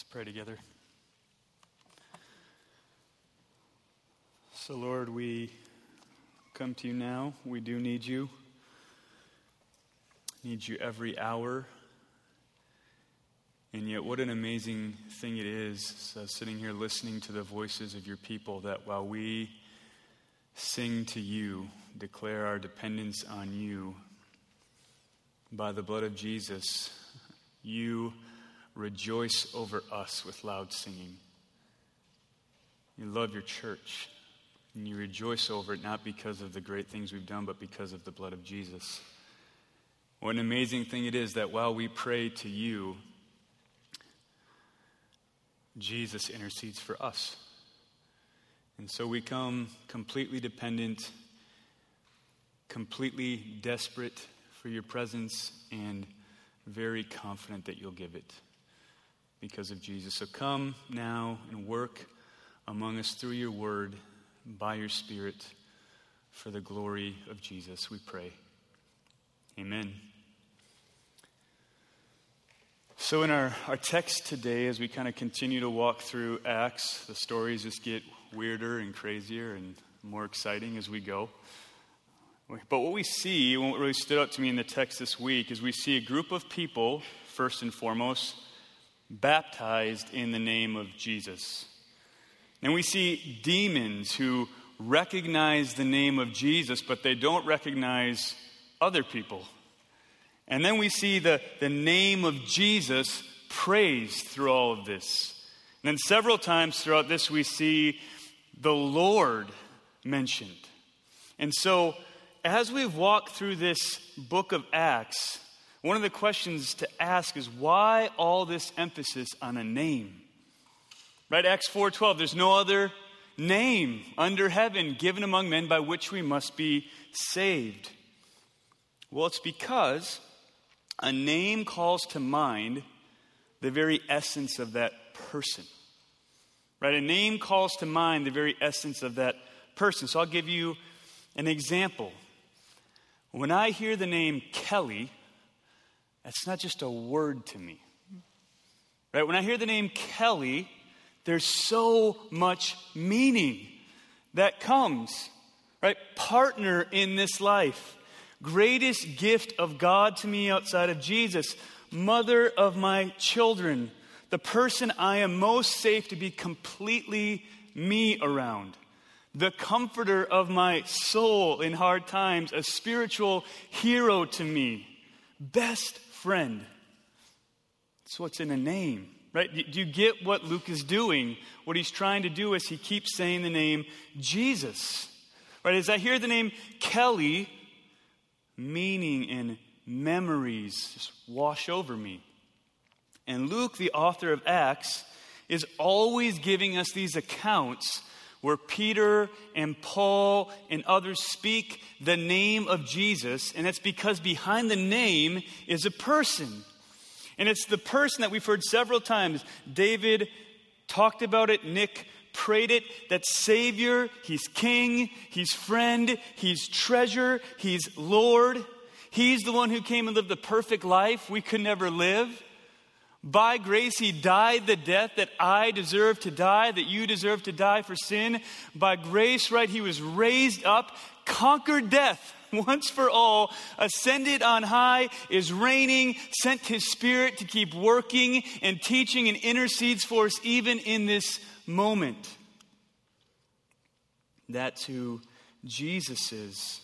Let's pray together. So, Lord, we come to you now. We do need you. Need you every hour. And yet, what an amazing thing it is uh, sitting here listening to the voices of your people that while we sing to you, declare our dependence on you, by the blood of Jesus, you rejoice over us with loud singing. You love your church, and you rejoice over it not because of the great things we've done, but because of the blood of Jesus. What an amazing thing it is that while we pray to you, Jesus intercedes for us. And so we come completely dependent, completely desperate for your presence, and very confident that you'll give it because of Jesus. So come now and work among us through your word, by your Spirit, for the glory of Jesus, we pray. Amen. So, in our, our text today, as we kind of continue to walk through Acts, the stories just get weirder and crazier and more exciting as we go. But what we see, what really stood out to me in the text this week, is we see a group of people, first and foremost, baptized in the name of Jesus. And we see demons who recognize the name of Jesus, but they don't recognize other people. And then we see the, the name of Jesus praised through all of this. And then several times throughout this, we see the Lord mentioned. And so, as we've walked through this book of Acts, one of the questions to ask is why all this emphasis on a name? Right? Acts 4:12, there's no other name under heaven given among men by which we must be saved. Well, it's because a name calls to mind the very essence of that person. Right? A name calls to mind the very essence of that person. So I'll give you an example. When I hear the name Kelly, that's not just a word to me. Right? When I hear the name Kelly, there's so much meaning that comes. Right? Partner in this life. Greatest gift of God to me outside of Jesus. Mother of my children. The person I am most safe to be completely me around the comforter of my soul in hard times, a spiritual hero to me, best friend. That's what's in a name, right? Do you get what Luke is doing? What he's trying to do is he keeps saying the name Jesus, right? As I hear the name Kelly, meaning and memories just wash over me. And Luke, the author of Acts, is always giving us these accounts where Peter and Paul and others speak the name of Jesus, and it's because behind the name is a person. And it's the person that we've heard several times. David talked about it, Nick prayed it that Savior, He's King, He's friend, He's treasure, He's Lord. He's the one who came and lived the perfect life we could never live. By grace, he died the death that I deserve to die, that you deserve to die for sin. By grace, right, he was raised up, conquered death once for all, ascended on high, is reigning, sent his spirit to keep working and teaching and intercedes for us even in this moment. That's who Jesus is.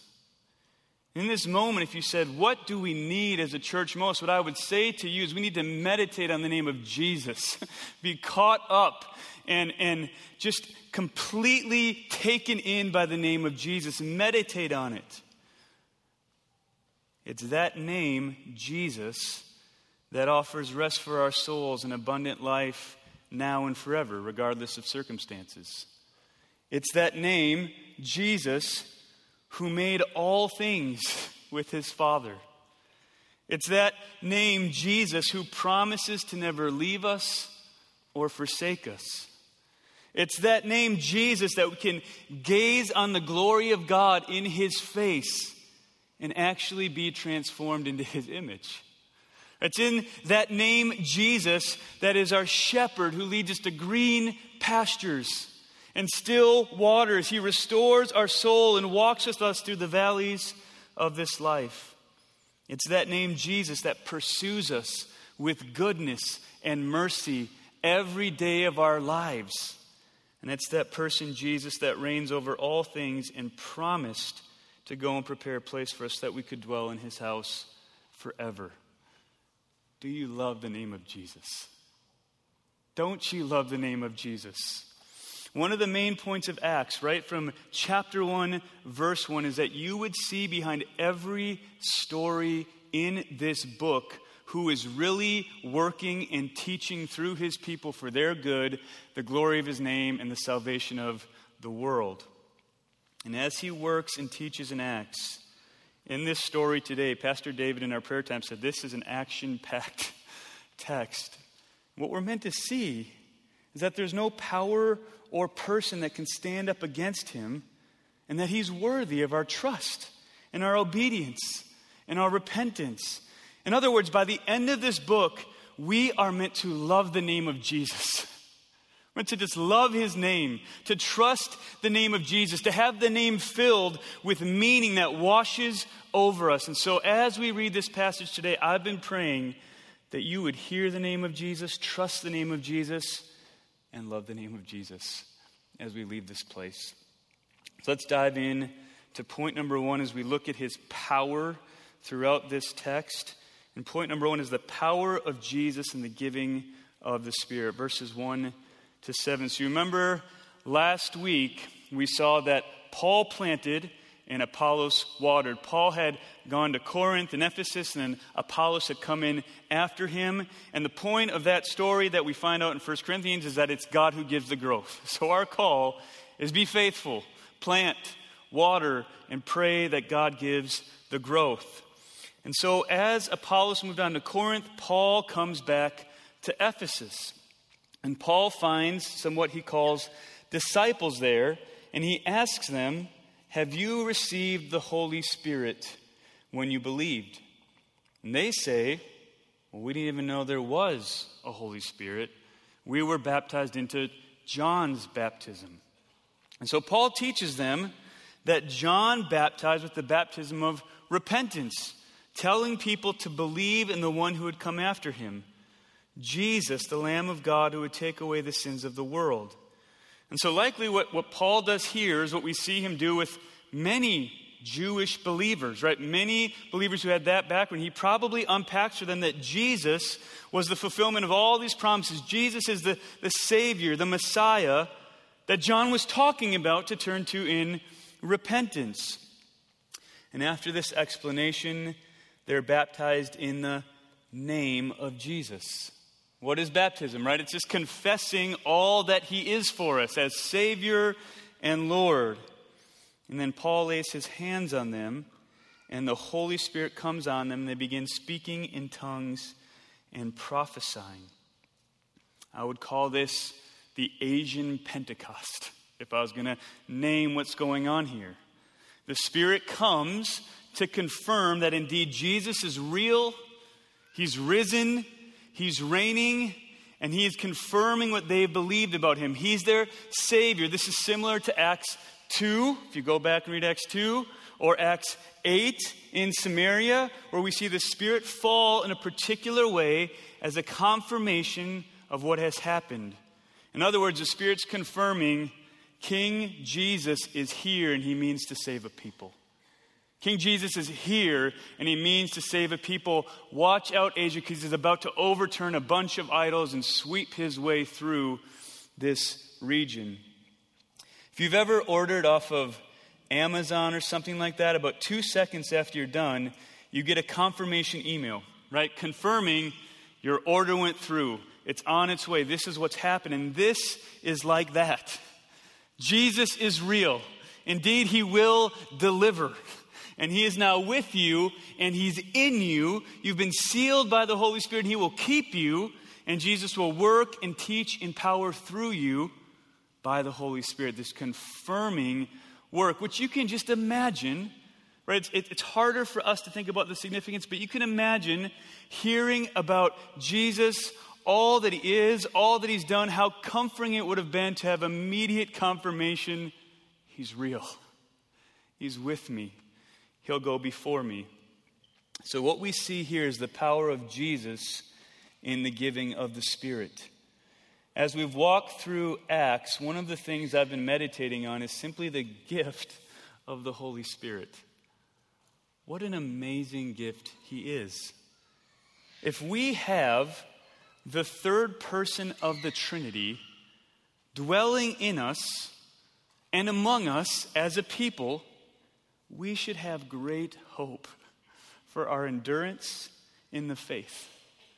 In this moment, if you said, What do we need as a church most? What I would say to you is we need to meditate on the name of Jesus, be caught up and, and just completely taken in by the name of Jesus. Meditate on it. It's that name, Jesus, that offers rest for our souls and abundant life now and forever, regardless of circumstances. It's that name, Jesus who made all things with his Father. It's that name, Jesus, who promises to never leave us or forsake us. It's that name, Jesus, that we can gaze on the glory of God in his face and actually be transformed into his image. It's in that name, Jesus, that is our shepherd who leads us to green pastures and still waters. He restores our soul and walks with us through the valleys of this life. It's that name, Jesus, that pursues us with goodness and mercy every day of our lives. And it's that person, Jesus, that reigns over all things and promised to go and prepare a place for us that we could dwell in his house forever. Do you love the name of Jesus? Don't you love the name of Jesus? One of the main points of Acts, right from chapter 1, verse 1, is that you would see behind every story in this book who is really working and teaching through his people for their good, the glory of his name, and the salvation of the world. And as he works and teaches in Acts, in this story today, Pastor David in our prayer time said this is an action packed text. What we're meant to see is that there's no power or person that can stand up against him, and that he's worthy of our trust and our obedience and our repentance. In other words, by the end of this book, we are meant to love the name of Jesus. We're meant to just love his name, to trust the name of Jesus, to have the name filled with meaning that washes over us. And so, as we read this passage today, I've been praying that you would hear the name of Jesus, trust the name of Jesus, and love the name of Jesus as we leave this place. So let's dive in to point number one as we look at his power throughout this text. And point number one is the power of Jesus and the giving of the Spirit, verses 1 to 7. So you remember last week we saw that Paul planted and Apollos watered. Paul had gone to Corinth and Ephesus, and then Apollos had come in after him. And the point of that story that we find out in 1 Corinthians is that it's God who gives the growth. So our call is be faithful, plant, water, and pray that God gives the growth. And so as Apollos moved on to Corinth, Paul comes back to Ephesus. And Paul finds some what he calls disciples there, and he asks them, have you received the Holy Spirit when you believed? And they say, Well, we didn't even know there was a Holy Spirit. We were baptized into John's baptism. And so Paul teaches them that John baptized with the baptism of repentance, telling people to believe in the one who would come after him Jesus, the Lamb of God who would take away the sins of the world. And so, likely, what, what Paul does here is what we see him do with many Jewish believers, right? Many believers who had that background. He probably unpacks for them that Jesus was the fulfillment of all these promises. Jesus is the, the Savior, the Messiah that John was talking about to turn to in repentance. And after this explanation, they're baptized in the name of Jesus. What is baptism, right? It's just confessing all that He is for us as Savior and Lord. And then Paul lays his hands on them, and the Holy Spirit comes on them, and they begin speaking in tongues and prophesying. I would call this the Asian Pentecost, if I was going to name what's going on here. The Spirit comes to confirm that indeed Jesus is real, He's risen, He's reigning and he is confirming what they believed about him. He's their Savior. This is similar to Acts 2, if you go back and read Acts 2, or Acts 8 in Samaria, where we see the Spirit fall in a particular way as a confirmation of what has happened. In other words, the Spirit's confirming King Jesus is here and he means to save a people. King Jesus is here and he means to save a people. Watch out, Asia, because he's about to overturn a bunch of idols and sweep his way through this region. If you've ever ordered off of Amazon or something like that, about two seconds after you're done, you get a confirmation email, right? Confirming your order went through. It's on its way. This is what's happening. This is like that. Jesus is real. Indeed, he will deliver and He is now with you, and He's in you. You've been sealed by the Holy Spirit, and He will keep you, and Jesus will work and teach in power through you by the Holy Spirit. This confirming work, which you can just imagine Right? It's, it's harder for us to think about the significance, but you can imagine hearing about Jesus, all that he is, all that he's done, how comforting it would have been to have immediate confirmation he's real. He's with me. He'll go before me. So, what we see here is the power of Jesus in the giving of the Spirit. As we've walked through Acts, one of the things I've been meditating on is simply the gift of the Holy Spirit. What an amazing gift He is. If we have the third person of the Trinity dwelling in us and among us as a people, we should have great hope for our endurance in the faith.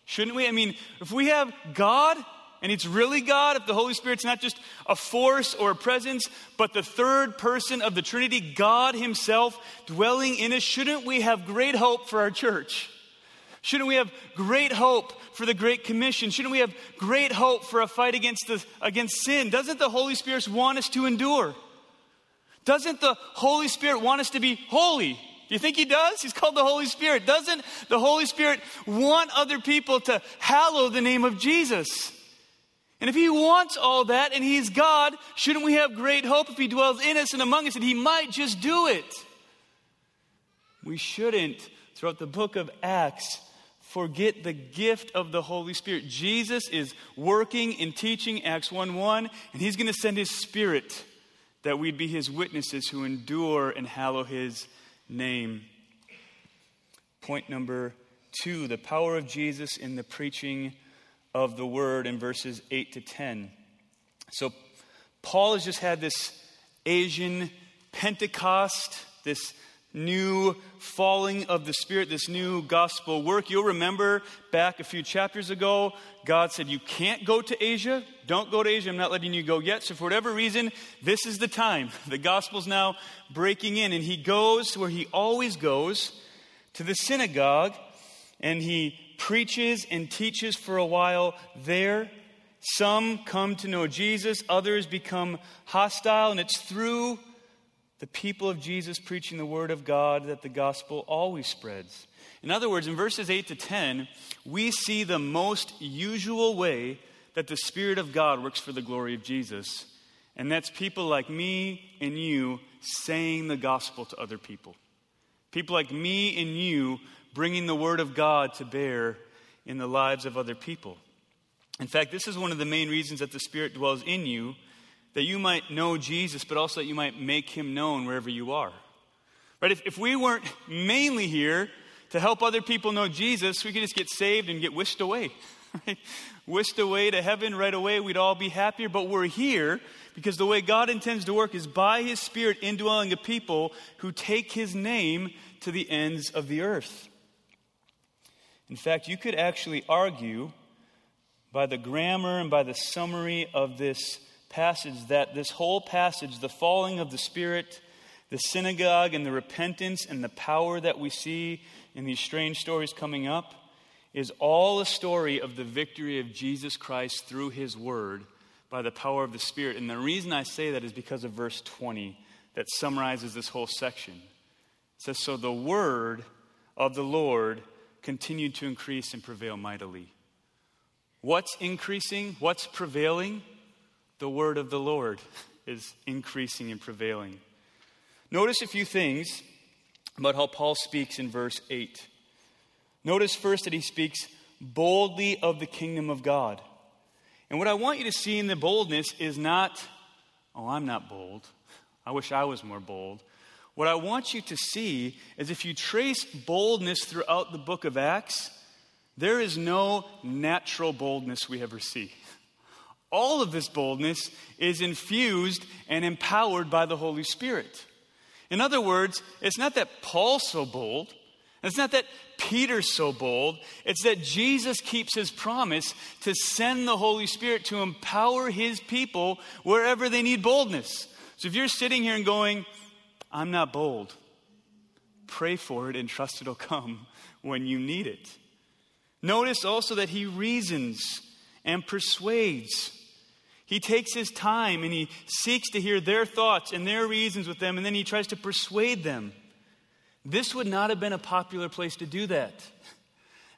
Shouldn't we? I mean, if we have God and it's really God, if the Holy Spirit's not just a force or a presence, but the third person of the Trinity, God Himself dwelling in us, shouldn't we have great hope for our church? Shouldn't we have great hope for the Great Commission? Shouldn't we have great hope for a fight against, the, against sin? Doesn't the Holy Spirit want us to endure? Doesn't the Holy Spirit want us to be holy? Do you think He does? He's called the Holy Spirit. Doesn't the Holy Spirit want other people to hallow the name of Jesus? And if he wants all that and he's God, shouldn't we have great hope if he dwells in us and among us that he might just do it? We shouldn't, throughout the book of Acts, forget the gift of the Holy Spirit. Jesus is working and teaching Acts 1 1, and he's going to send his spirit that we'd be his witnesses who endure and hallow his name. Point number two the power of Jesus in the preaching of the word in verses 8 to 10. So, Paul has just had this Asian Pentecost, this new falling of the Spirit, this new gospel work. You'll remember back a few chapters ago, God said, You can't go to Asia. Don't go to Asia. I'm not letting you go yet. So, for whatever reason, this is the time. The gospel's now breaking in. And he goes where he always goes to the synagogue, and he preaches and teaches for a while there. Some come to know Jesus, others become hostile, and it's through the people of Jesus preaching the word of God that the gospel always spreads. In other words, in verses 8 to 10, we see the most usual way that the Spirit of God works for the glory of Jesus, and that's people like me and you saying the gospel to other people. People like me and you bringing the Word of God to bear in the lives of other people. In fact, this is one of the main reasons that the Spirit dwells in you, that you might know Jesus, but also that you might make him known wherever you are. Right? If, if we weren't mainly here to help other people know Jesus, we could just get saved and get whisked away. Right? Whisked away to heaven right away, we'd all be happier. But we're here because the way God intends to work is by his Spirit indwelling a people who take his name to the ends of the earth. In fact, you could actually argue by the grammar and by the summary of this passage that this whole passage, the falling of the Spirit, the synagogue, and the repentance and the power that we see in these strange stories coming up, is all a story of the victory of Jesus Christ through his word by the power of the Spirit. And the reason I say that is because of verse 20 that summarizes this whole section. It says, So the word of the Lord continued to increase and prevail mightily. What's increasing? What's prevailing? The word of the Lord is increasing and prevailing. Notice a few things about how Paul speaks in verse 8. Notice first that he speaks boldly of the kingdom of God. And what I want you to see in the boldness is not, oh, I'm not bold. I wish I was more bold. What I want you to see is if you trace boldness throughout the book of Acts, there is no natural boldness we ever see. All of this boldness is infused and empowered by the Holy Spirit. In other words, it's not that Paul's so bold, it's not that Peter's so bold, it's that Jesus keeps his promise to send the Holy Spirit to empower his people wherever they need boldness. So if you're sitting here and going, I'm not bold. Pray for it and trust it'll come when you need it. Notice also that he reasons and persuades. He takes his time and he seeks to hear their thoughts and their reasons with them, and then he tries to persuade them. this would not have been a popular place to do that.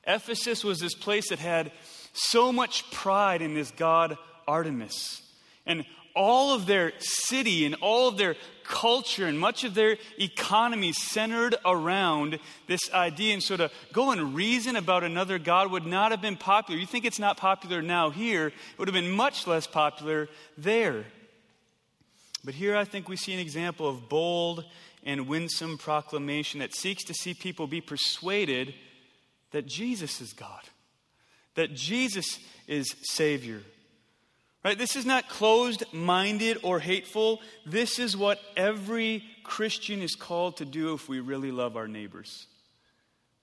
Ephesus was this place that had so much pride in this god Artemis. And all of their city and all of their culture and much of their economy centered around this idea. And so to go and reason about another God would not have been popular. You think it's not popular now here, it would have been much less popular there. But here I think we see an example of bold and winsome proclamation that seeks to see people be persuaded that Jesus is God, that Jesus is Savior. Right? This is not closed minded or hateful. This is what every Christian is called to do if we really love our neighbors,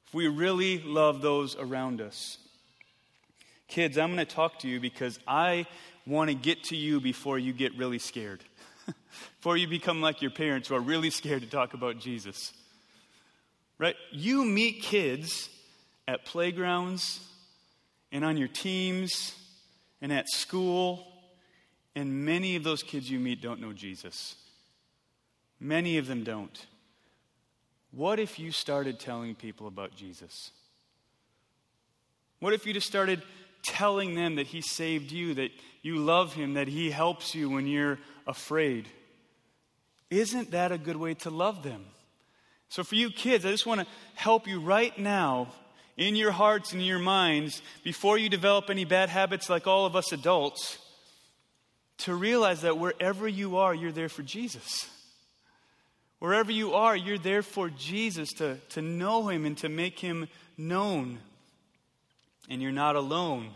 if we really love those around us. Kids, I'm going to talk to you because I want to get to you before you get really scared, before you become like your parents who are really scared to talk about Jesus. Right? You meet kids at playgrounds and on your teams and at school, and many of those kids you meet don't know Jesus. Many of them don't. What if you started telling people about Jesus? What if you just started telling them that He saved you, that you love Him, that He helps you when you're afraid? Isn't that a good way to love them? So, for you kids, I just want to help you right now in your hearts and your minds before you develop any bad habits like all of us adults to realize that wherever you are, you're there for Jesus. Wherever you are, you're there for Jesus to, to know him and to make him known. And you're not alone.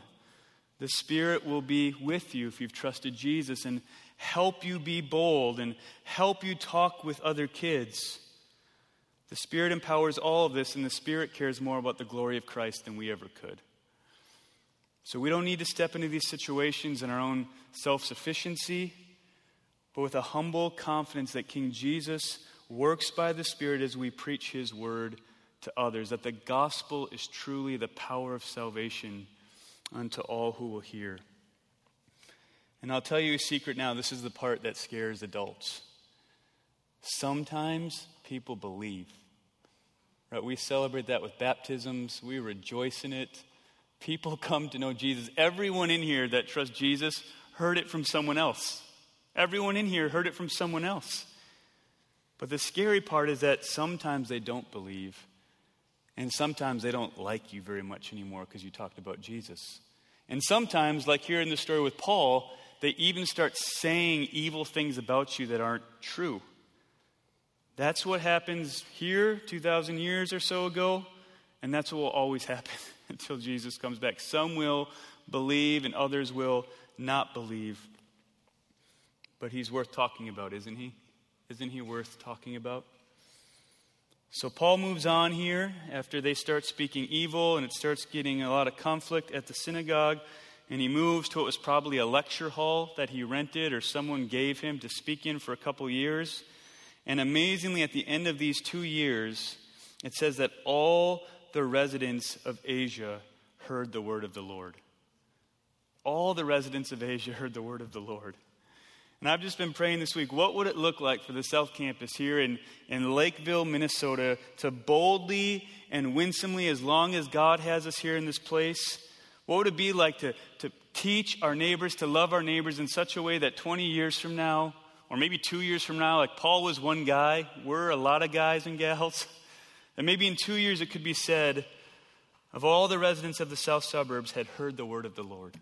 The Spirit will be with you if you've trusted Jesus and help you be bold and help you talk with other kids. The Spirit empowers all of this, and the Spirit cares more about the glory of Christ than we ever could. So we don't need to step into these situations in our own self sufficiency, but with a humble confidence that King Jesus works by the Spirit as we preach His word to others, that the gospel is truly the power of salvation unto all who will hear. And I'll tell you a secret now this is the part that scares adults. Sometimes people believe. Right? We celebrate that with baptisms, we rejoice in it. People come to know Jesus. Everyone in here that trusts Jesus heard it from someone else. Everyone in here heard it from someone else. But the scary part is that sometimes they don't believe, and sometimes they don't like you very much anymore because you talked about Jesus. And sometimes, like here in the story with Paul, they even start saying evil things about you that aren't true. That's what happens here 2,000 years or so ago, and that's what will always happen until Jesus comes back. Some will believe, and others will not believe. But he's worth talking about, isn't he? Isn't he worth talking about? So Paul moves on here after they start speaking evil and it starts getting a lot of conflict at the synagogue. And he moves to what was probably a lecture hall that he rented or someone gave him to speak in for a couple years. And amazingly, at the end of these two years, it says that all the residents of Asia heard the word of the Lord. All the residents of Asia heard the word of the Lord. And I've just been praying this week what would it look like for the South Campus here in, in Lakeville, Minnesota, to boldly and winsomely, as long as God has us here in this place, what would it be like to, to teach our neighbors, to love our neighbors in such a way that 20 years from now, or maybe two years from now, like Paul was one guy, we're a lot of guys and gals. And maybe in two years it could be said, of all the residents of the south suburbs had heard the word of the Lord.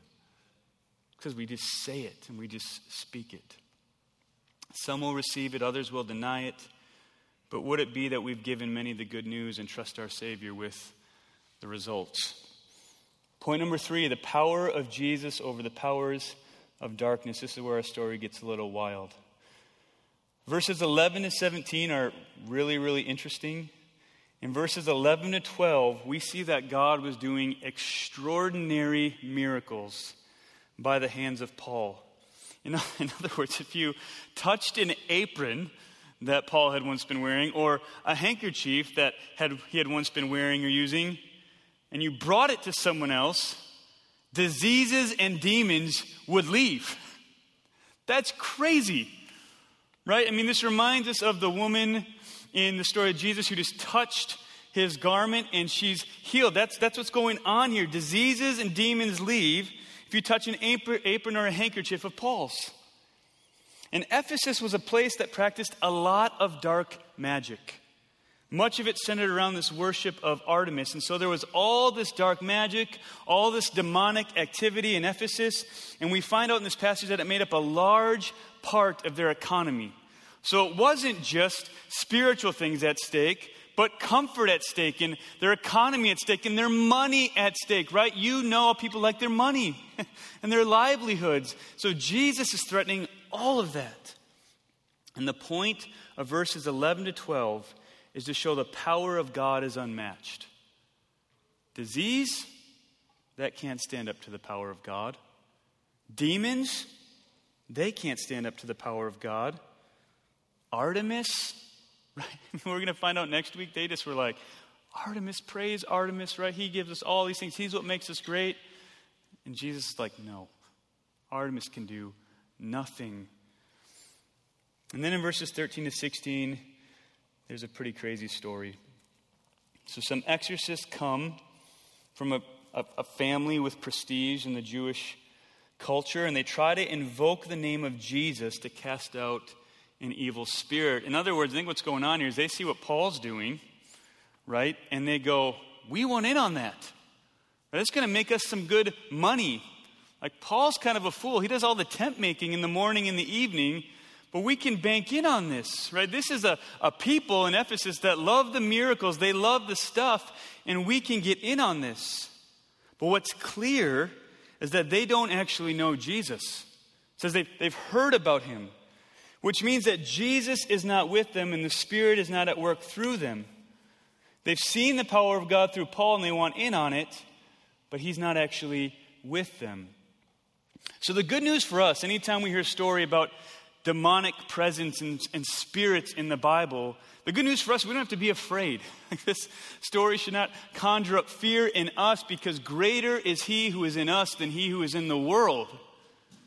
Because we just say it and we just speak it. Some will receive it, others will deny it. But would it be that we've given many the good news and trust our Savior with the results? Point number three the power of Jesus over the powers of darkness. This is where our story gets a little wild. Verses 11 to 17 are really, really interesting. In verses 11 to 12, we see that God was doing extraordinary miracles by the hands of Paul. In, in, other words, if you touched an apron that Paul had once been wearing, or a handkerchief that had, he had once been wearing or using, and you brought it to someone else, diseases and demons would leave. That's crazy Right? I mean, this reminds us of the woman in the story of Jesus who just touched his garment and she's healed. That's, that's what's going on here. Diseases and demons leave if you touch an apron or a handkerchief of Paul's. And Ephesus was a place that practiced a lot of dark magic. Much of it centered around this worship of Artemis. And so there was all this dark magic, all this demonic activity in Ephesus. And we find out in this passage that it made up a large part of their economy. So it wasn't just spiritual things at stake, but comfort at stake and their economy at stake and their money at stake, right? You know people like their money and their livelihoods. So Jesus is threatening all of that. And the point of verses 11 to 12 is to show the power of God is unmatched. Disease, that can't stand up to the power of God. Demons, they can't stand up to the power of God. Artemis, right? We're going to find out next week. They just were like, Artemis, praise Artemis, right? He gives us all these things. He's what makes us great. And Jesus is like, no, Artemis can do nothing. And then in verses 13 to 16, there's a pretty crazy story. So, some exorcists come from a, a, a, family with prestige in the Jewish culture, and they try to invoke the name of Jesus to cast out an evil spirit. In other words, I think what's going on here is they see what Paul's doing, right? And they go, We want in on that. That's going to make us some good money. Like, Paul's kind of a fool. He does all the tent making in the morning and the evening, but we can bank in on this, right? This is a, a people in Ephesus that love the miracles, they love the stuff, and we can get in on this. But what's clear is that they don't actually know Jesus. It says they've, they've heard about him, which means that Jesus is not with them and the Spirit is not at work through them. They've seen the power of God through Paul and they want in on it, but he's not actually with them. So, the good news for us, anytime we hear a story about demonic presence and, and spirits in the Bible, the good news for us, we don't have to be afraid. this story should not conjure up fear in us because greater is he who is in us than he who is in the world.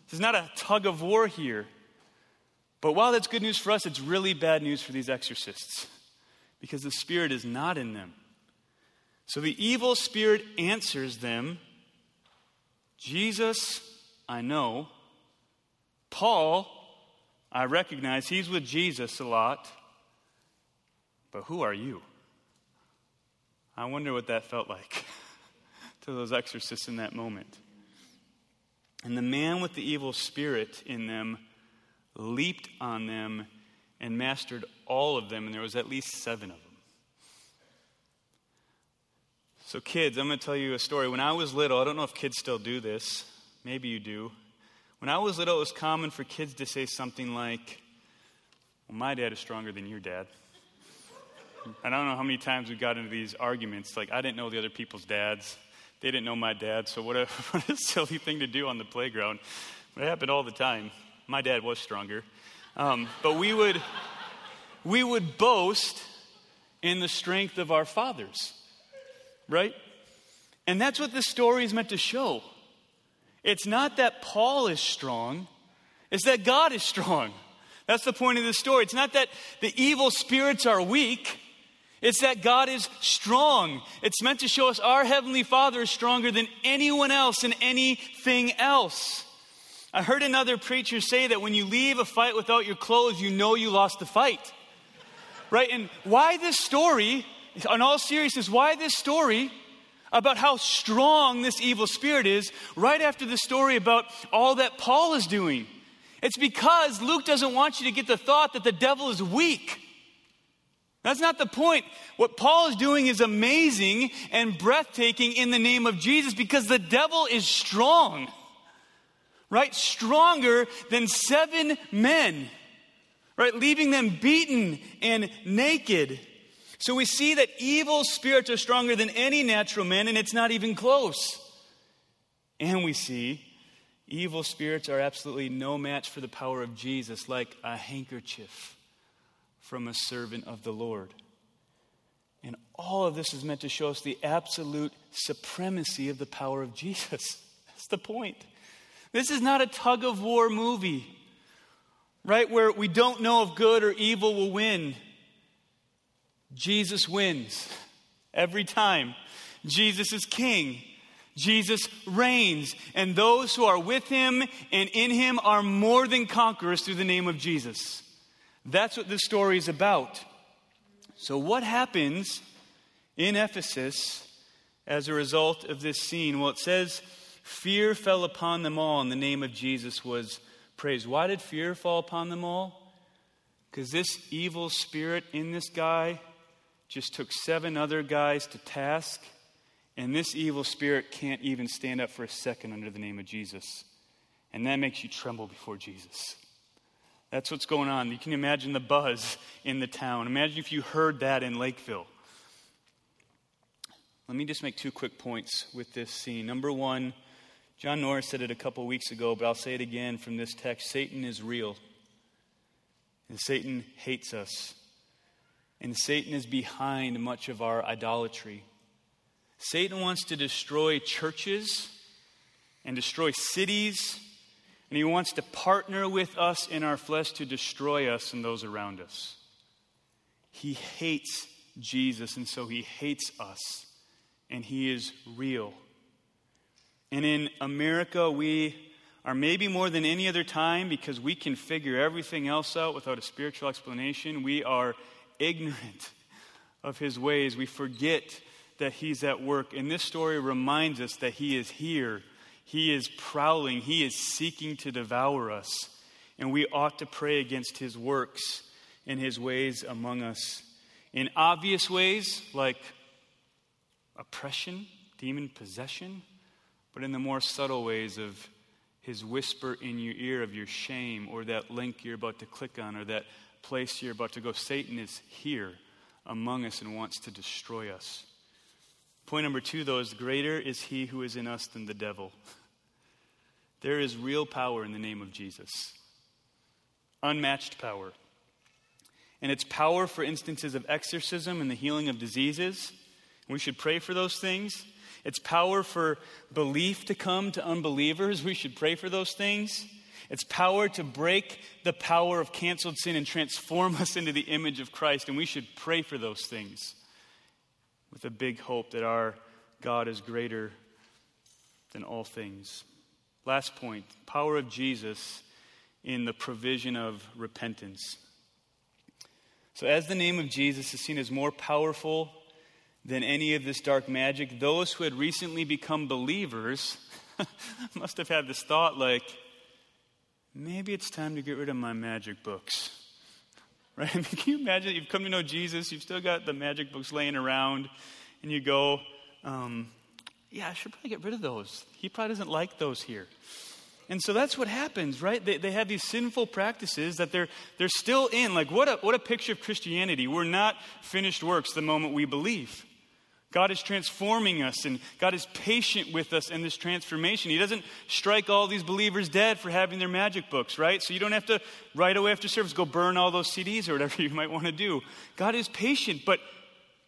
This is not a tug of war here. But while that's good news for us, it's really bad news for these exorcists because the spirit is not in them. So the evil spirit answers them Jesus, I know. Paul, I recognize he's with Jesus a lot. But who are you? I wonder what that felt like to those exorcists in that moment. And the man with the evil spirit in them leaped on them and mastered all of them, and there was at least seven of them. So, kids, I'm going to tell you a story. When I was little, I don't know if kids still do this, maybe you do. When I was little, it was common for kids to say something like, Well, my dad is stronger than your dad. I don't know how many times we got into these arguments. Like, I didn't know the other people's dads. They didn't know my dad. So, what a, what a silly thing to do on the playground. But it happened all the time. My dad was stronger. Um, but we would, we would boast in the strength of our fathers, right? And that's what this story is meant to show. It's not that Paul is strong, it's that God is strong. That's the point of the story. It's not that the evil spirits are weak, it's that God is strong. It's meant to show us our Heavenly Father is stronger than anyone else and anything else. I heard another preacher say that when you leave a fight without your clothes, you know you lost the fight. Right? And why this story, in all seriousness, why this story about how strong this evil spirit is right after the story about all that Paul is doing? It's because Luke doesn't want you to get the thought that the devil is weak. That's not the point. What Paul is doing is amazing and breathtaking in the name of Jesus because the devil is strong, right? Stronger than seven men, right? Leaving them beaten and naked. So we see that evil spirits are stronger than any natural man, and it's not even close. And we see evil spirits are absolutely no match for the power of Jesus, like a handkerchief from a servant of the Lord. And all of this is meant to show us the absolute supremacy of the power of Jesus. That's the point. This is not a tug of war movie. right? Where we don't know if good or evil will win. Jesus wins every time. Jesus is king. Jesus reigns, and those who are with him and in him are more than conquerors through the name of Jesus. That's what this story is about. So, what happens in Ephesus as a result of this scene? Well, it says, Fear fell upon them all, and the name of Jesus was praised. Why did fear fall upon them all? Because this evil spirit in this guy just took seven other guys to task, and this evil spirit can't even stand up for a second under the name of Jesus. And that makes you tremble before Jesus. That's what's going on. You can imagine the buzz in the town. Imagine if you heard that in Lakeville. Let me just make two quick points with this scene. Number one, John Norris said it a couple weeks ago, but I'll say it again from this text Satan is real. And Satan hates us. And Satan is behind much of our idolatry. Satan wants to destroy churches and destroy cities, and he wants to partner with us in our flesh to destroy us and those around us. He hates Jesus, and so he hates us, and he is real. And in America, we are maybe more than any other time because we can figure everything else out without a spiritual explanation. We are ignorant of his ways. We forget that he's at work. And this story reminds us that he is here. He is prowling. He is seeking to devour us. And we ought to pray against his works and his ways among us. In obvious ways, like oppression, demon possession, but in the more subtle ways of his whisper in your ear of your shame or that link you're about to click on or that place you're about to go. Satan is here among us and wants to destroy us. Point number two, though, is greater is he who is in us than the devil. There is real power in the name of Jesus, unmatched power. And it's power for instances of exorcism and the healing of diseases. We should pray for those things. It's power for belief to come to unbelievers. We should pray for those things. It's power to break the power of canceled sin and transform us into the image of Christ. And we should pray for those things with a big hope that our God is greater than all things. Last point power of Jesus in the provision of repentance. So, as the name of Jesus is seen as more powerful than any of this dark magic. Those who had recently become believers must have had this thought like, maybe it's time to get rid of my magic books. Right? I mean, can you imagine you've come to know Jesus, you've still got the magic books laying around, and you go, um, yeah, I should probably get rid of those. He probably doesn't like those here. And so that's what happens, right? They, they have these sinful practices that they're, they're still in. Like, what a, what a picture of Christianity. We're not finished works the moment we believe. God is transforming us and God is patient with us in this transformation. He doesn't strike all these believers dead for having their magic books, right? So you don't have to right away after service go burn all those CDs or whatever you might want to do. God is patient, but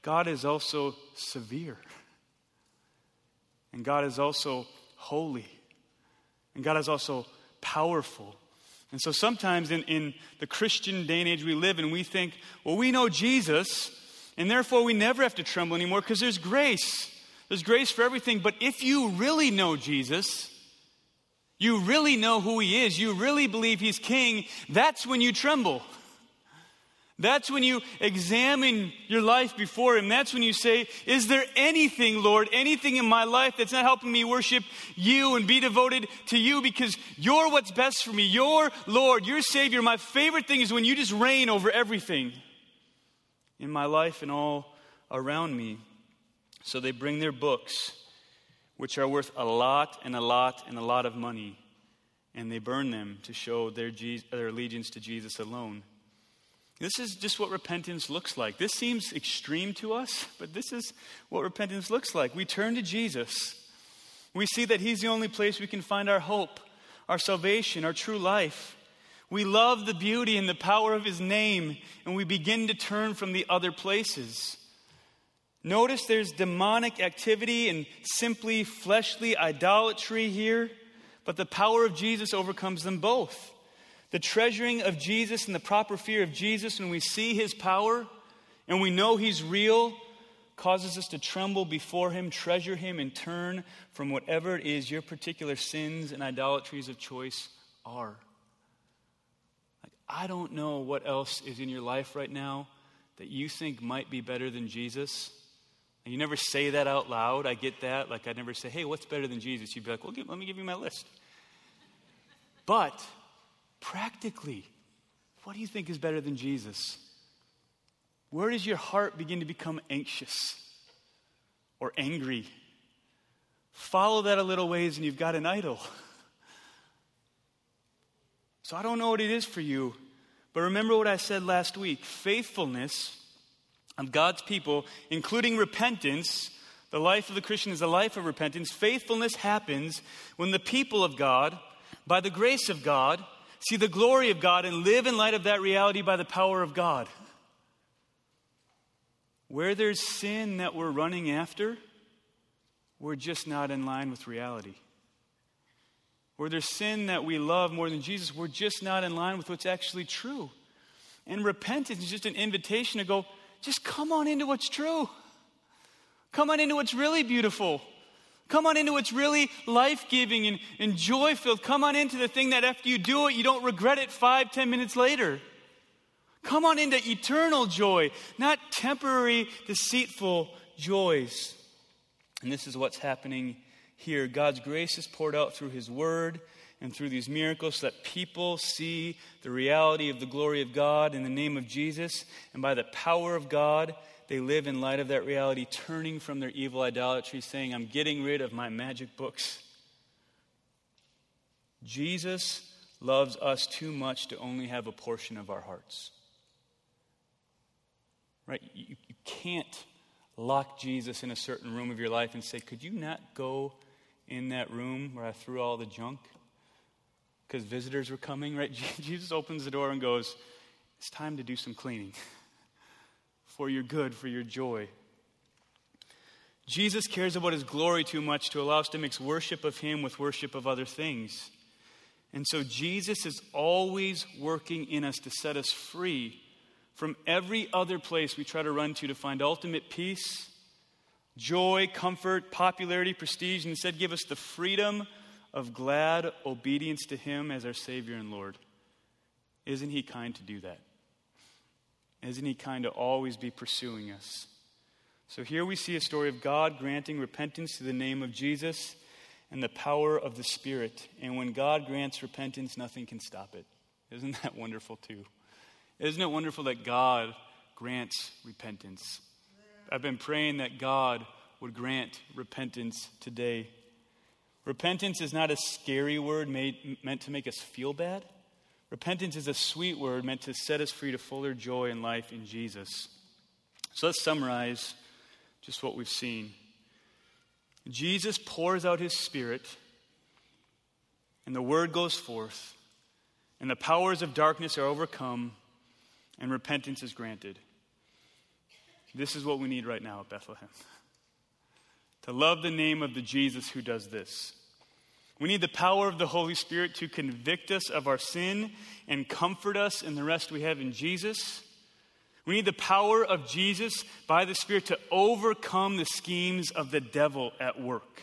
God is also severe. And God is also holy. And God is also powerful. And so sometimes in, in the Christian day and age we live in, we think, well, we know Jesus. And therefore, we never have to tremble anymore because there's grace. There's grace for everything. But if you really know Jesus, you really know who he is, you really believe he's king, that's when you tremble. That's when you examine your life before Him. That's when you say, Is there anything, Lord, anything in my life that's not helping me worship you and be devoted to you because you're what's best for me? You're Lord, you're Savior. My favorite thing is when you just reign over everything in my life and all around me. So they bring their books, which are worth a lot and a lot and a lot of money, and they burn them to show their, their allegiance to Jesus alone. This is just what repentance looks like. This seems extreme to us, but this is what repentance looks like. We turn to Jesus. We see that He's the only place we can find our hope, our salvation, our true life. We love the beauty and the power of his name, and we begin to turn from the other places. Notice there's demonic activity and simply fleshly idolatry here, but the power of Jesus overcomes them both. The treasuring of Jesus and the proper fear of Jesus when we see his power and we know he's real causes us to tremble before him, treasure him, and turn from whatever it is your particular sins and idolatries of choice are. I don't know what else is in your life right now that you think might be better than Jesus. And you never say that out loud. I get that. Like, I'd never say, hey, what's better than Jesus? You'd be like, well, give, let me give you my list. But practically, what do you think is better than Jesus? Where does your heart begin to become anxious or angry? Follow that a little ways and you've got an idol. So I don't know what it is for you, but remember what I said last week faithfulness of God's people, including repentance. The life of the Christian is a life of repentance. Faithfulness happens when the people of God, by the grace of God, see the glory of God and live in light of that reality by the power of God. Where there's sin that we're running after, we're just not in line with reality. Where there's sin that we love more than Jesus, we're just not in line with what's actually true. And repentance is just an invitation to go, just come on into what's true. Come on into what's really beautiful. Come on into what's really life giving and, and joy filled. Come on into the thing that after you do it, you don't regret it five, ten minutes later. Come on into eternal joy, not temporary, deceitful joys. And this is what's happening here. God's grace is poured out through His Word and through these miracles so that people see the reality of the glory of God in the name of Jesus. And by the power of God, they live in light of that reality, turning from their evil idolatry, saying, I'm getting rid of my magic books. Jesus loves us too much to only have a portion of our hearts. Right? You, you can't lock Jesus in a certain room of your life and say, Could you not go in that room where I threw all the junk? Because visitors were coming, right? Jesus opens the door and goes, It's time to do some cleaning for your good, for your joy. Jesus cares about his glory too much to allow us to mix worship of him with worship of other things. And so Jesus is always working in us to set us free from every other place we try to run to to find ultimate peace, joy, comfort, popularity, prestige, and instead give us the freedom of glad obedience to Him as our Savior and Lord. Isn't He kind to do that? Isn't He kind to always be pursuing us? So here we see a story of God granting repentance to the name of Jesus and the power of the Spirit. And when God grants repentance, nothing can stop it. Isn't that wonderful, too? Isn't it wonderful that God grants repentance? I've been praying that God would grant repentance today. Repentance is not a scary word made, meant to make us feel bad. Repentance is a sweet word meant to set us free to fuller joy in life in Jesus. So let's summarize just what we've seen. Jesus pours out his spirit, and the word goes forth, and the powers of darkness are overcome and repentance is granted. This is what we need right now at Bethlehem to love the name of the Jesus who does this. We need the power of the Holy Spirit to convict us of our sin and comfort us in the rest we have in Jesus. We need the power of Jesus by the Spirit to overcome the schemes of the devil at work.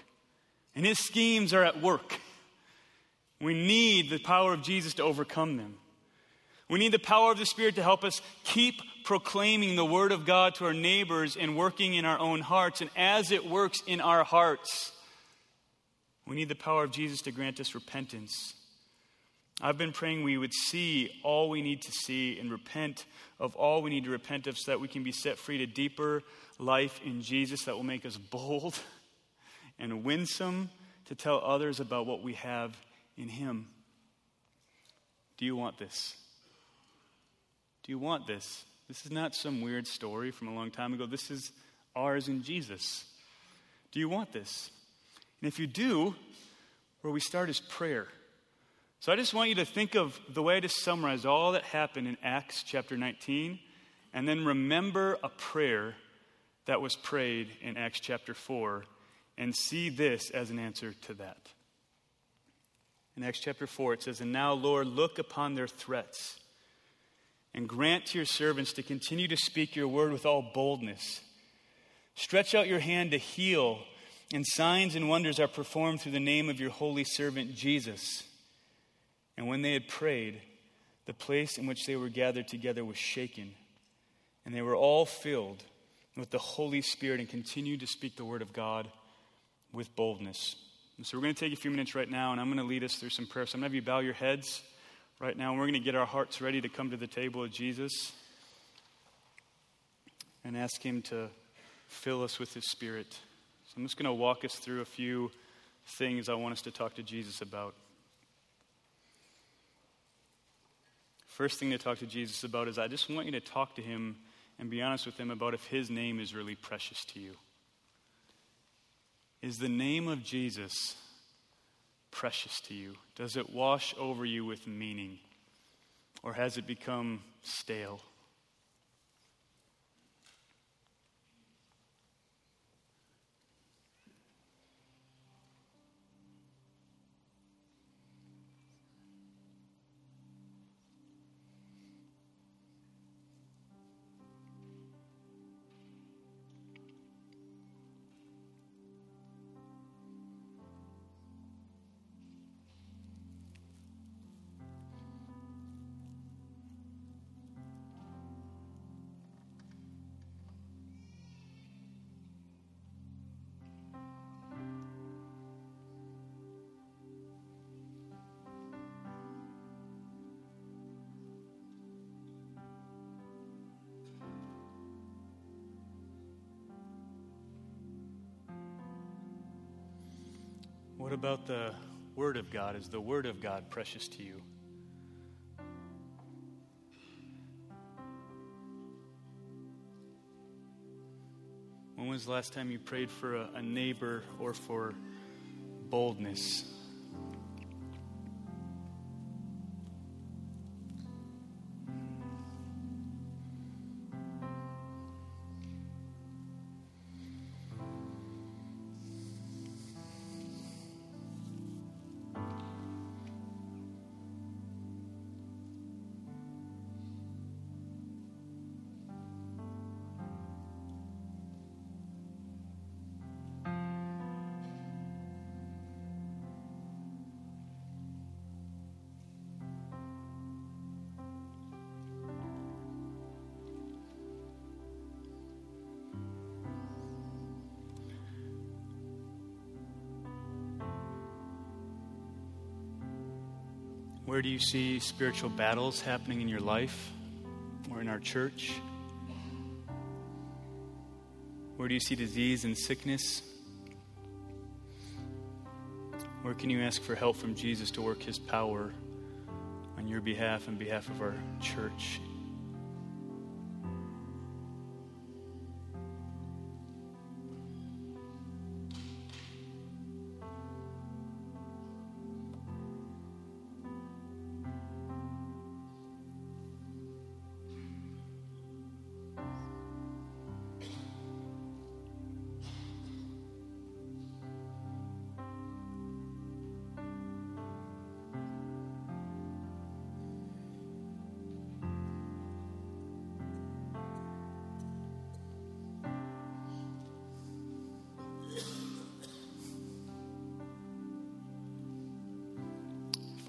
And his schemes are at work. We need the power of Jesus to overcome them. We need the power of the Spirit to help us keep proclaiming the Word of God to our neighbors and working in our own hearts. And as it works in our hearts, we need the power of Jesus to grant us repentance. I've been praying we would see all we need to see and repent of all we need to repent of so that we can be set free to deeper life in Jesus that will make us bold and winsome to tell others about what we have in Him. Do you want this? Do you want this? This is not some weird story from a long time ago. This is ours in Jesus. Do you want this? And if you do, where we start is prayer. So I just want you to think of the way I just summarized all that happened in Acts chapter 19, and then remember a prayer that was prayed in Acts chapter 4, and see this as an answer to that. In Acts chapter 4, it says, And now, Lord, look upon their threats and grant to your servants to continue to speak your word with all boldness. Stretch out your hand to heal, and signs and wonders are performed through the name of your holy servant Jesus. And when they had prayed, the place in which they were gathered together was shaken, and they were all filled with the Holy Spirit and continued to speak the word of God with boldness. And so we're going to take a few minutes right now, and I'm going to lead us through some prayer. So I'm going to have you bow your heads right now, we're going to get our hearts ready to come to the table of Jesus and ask Him to fill us with His Spirit. So I'm just going to walk us through a few things I want us to talk to Jesus about. First thing to talk to Jesus about is I just want you to talk to Him and be honest with Him about if His name is really precious to you. Is the name of Jesus precious to you? Does it wash over you with meaning? Or has it become stale? About the Word of God? Is the Word of God precious to you? When was the last time you prayed for a, a neighbor or for boldness? Where do you see spiritual battles happening in your life or in our church? Where do you see disease and sickness? Where can you ask for help from Jesus to work his power on your behalf and behalf of our church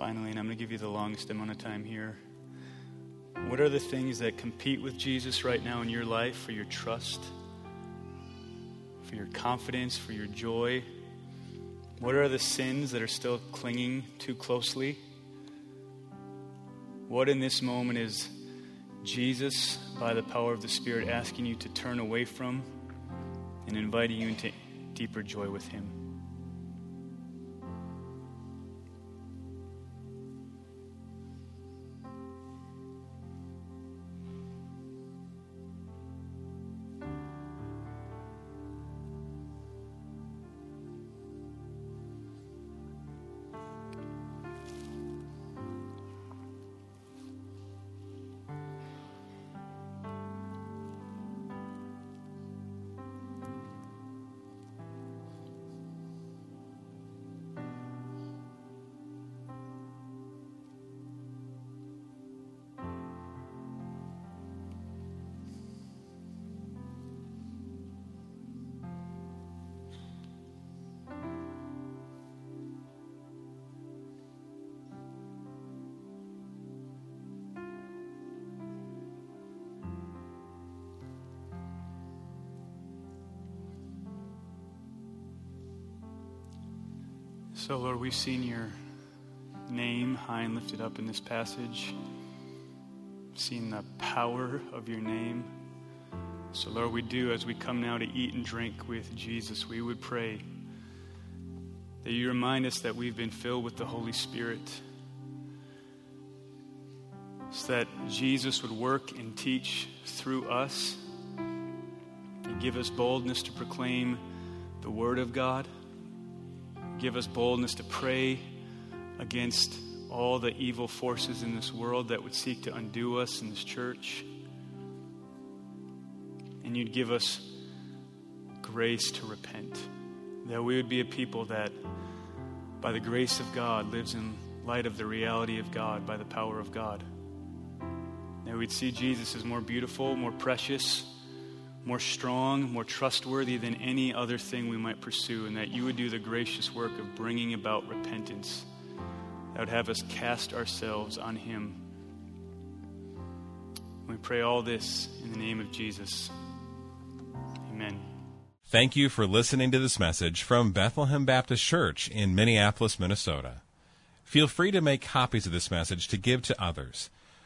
finally, and I'm going to give you the longest amount of time here. What are the things that compete with Jesus right now in your life for your trust, for your confidence, for your joy? What are the sins that are still clinging too closely? What in this moment is Jesus, by the power of the Spirit, asking you to turn away from and inviting you into deeper joy with Him? So, Lord, we've seen your name high and lifted up in this passage, seen the power of your name. So, Lord, we do as we come now to eat and drink with Jesus, we would pray that you remind us that we've been filled with the Holy Spirit, so that Jesus would work and teach through us and give us boldness to proclaim the Word of God, give us boldness to pray against all the evil forces in this world that would seek to undo us in this church and you'd give us grace to repent. That we would be a people that, by the grace of God, lives in light of the reality of God, by the power of God. That we'd see Jesus as more beautiful, more precious, more strong, more trustworthy than any other thing we might pursue, and that you would do the gracious work of bringing about repentance. That would have us cast ourselves on Him. We pray all this in the name of Jesus. Amen. Thank you for listening to this message from Bethlehem Baptist Church in Minneapolis, Minnesota. Feel free to make copies of this message to give to others,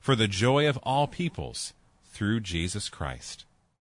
for the joy of all peoples, through Jesus Christ.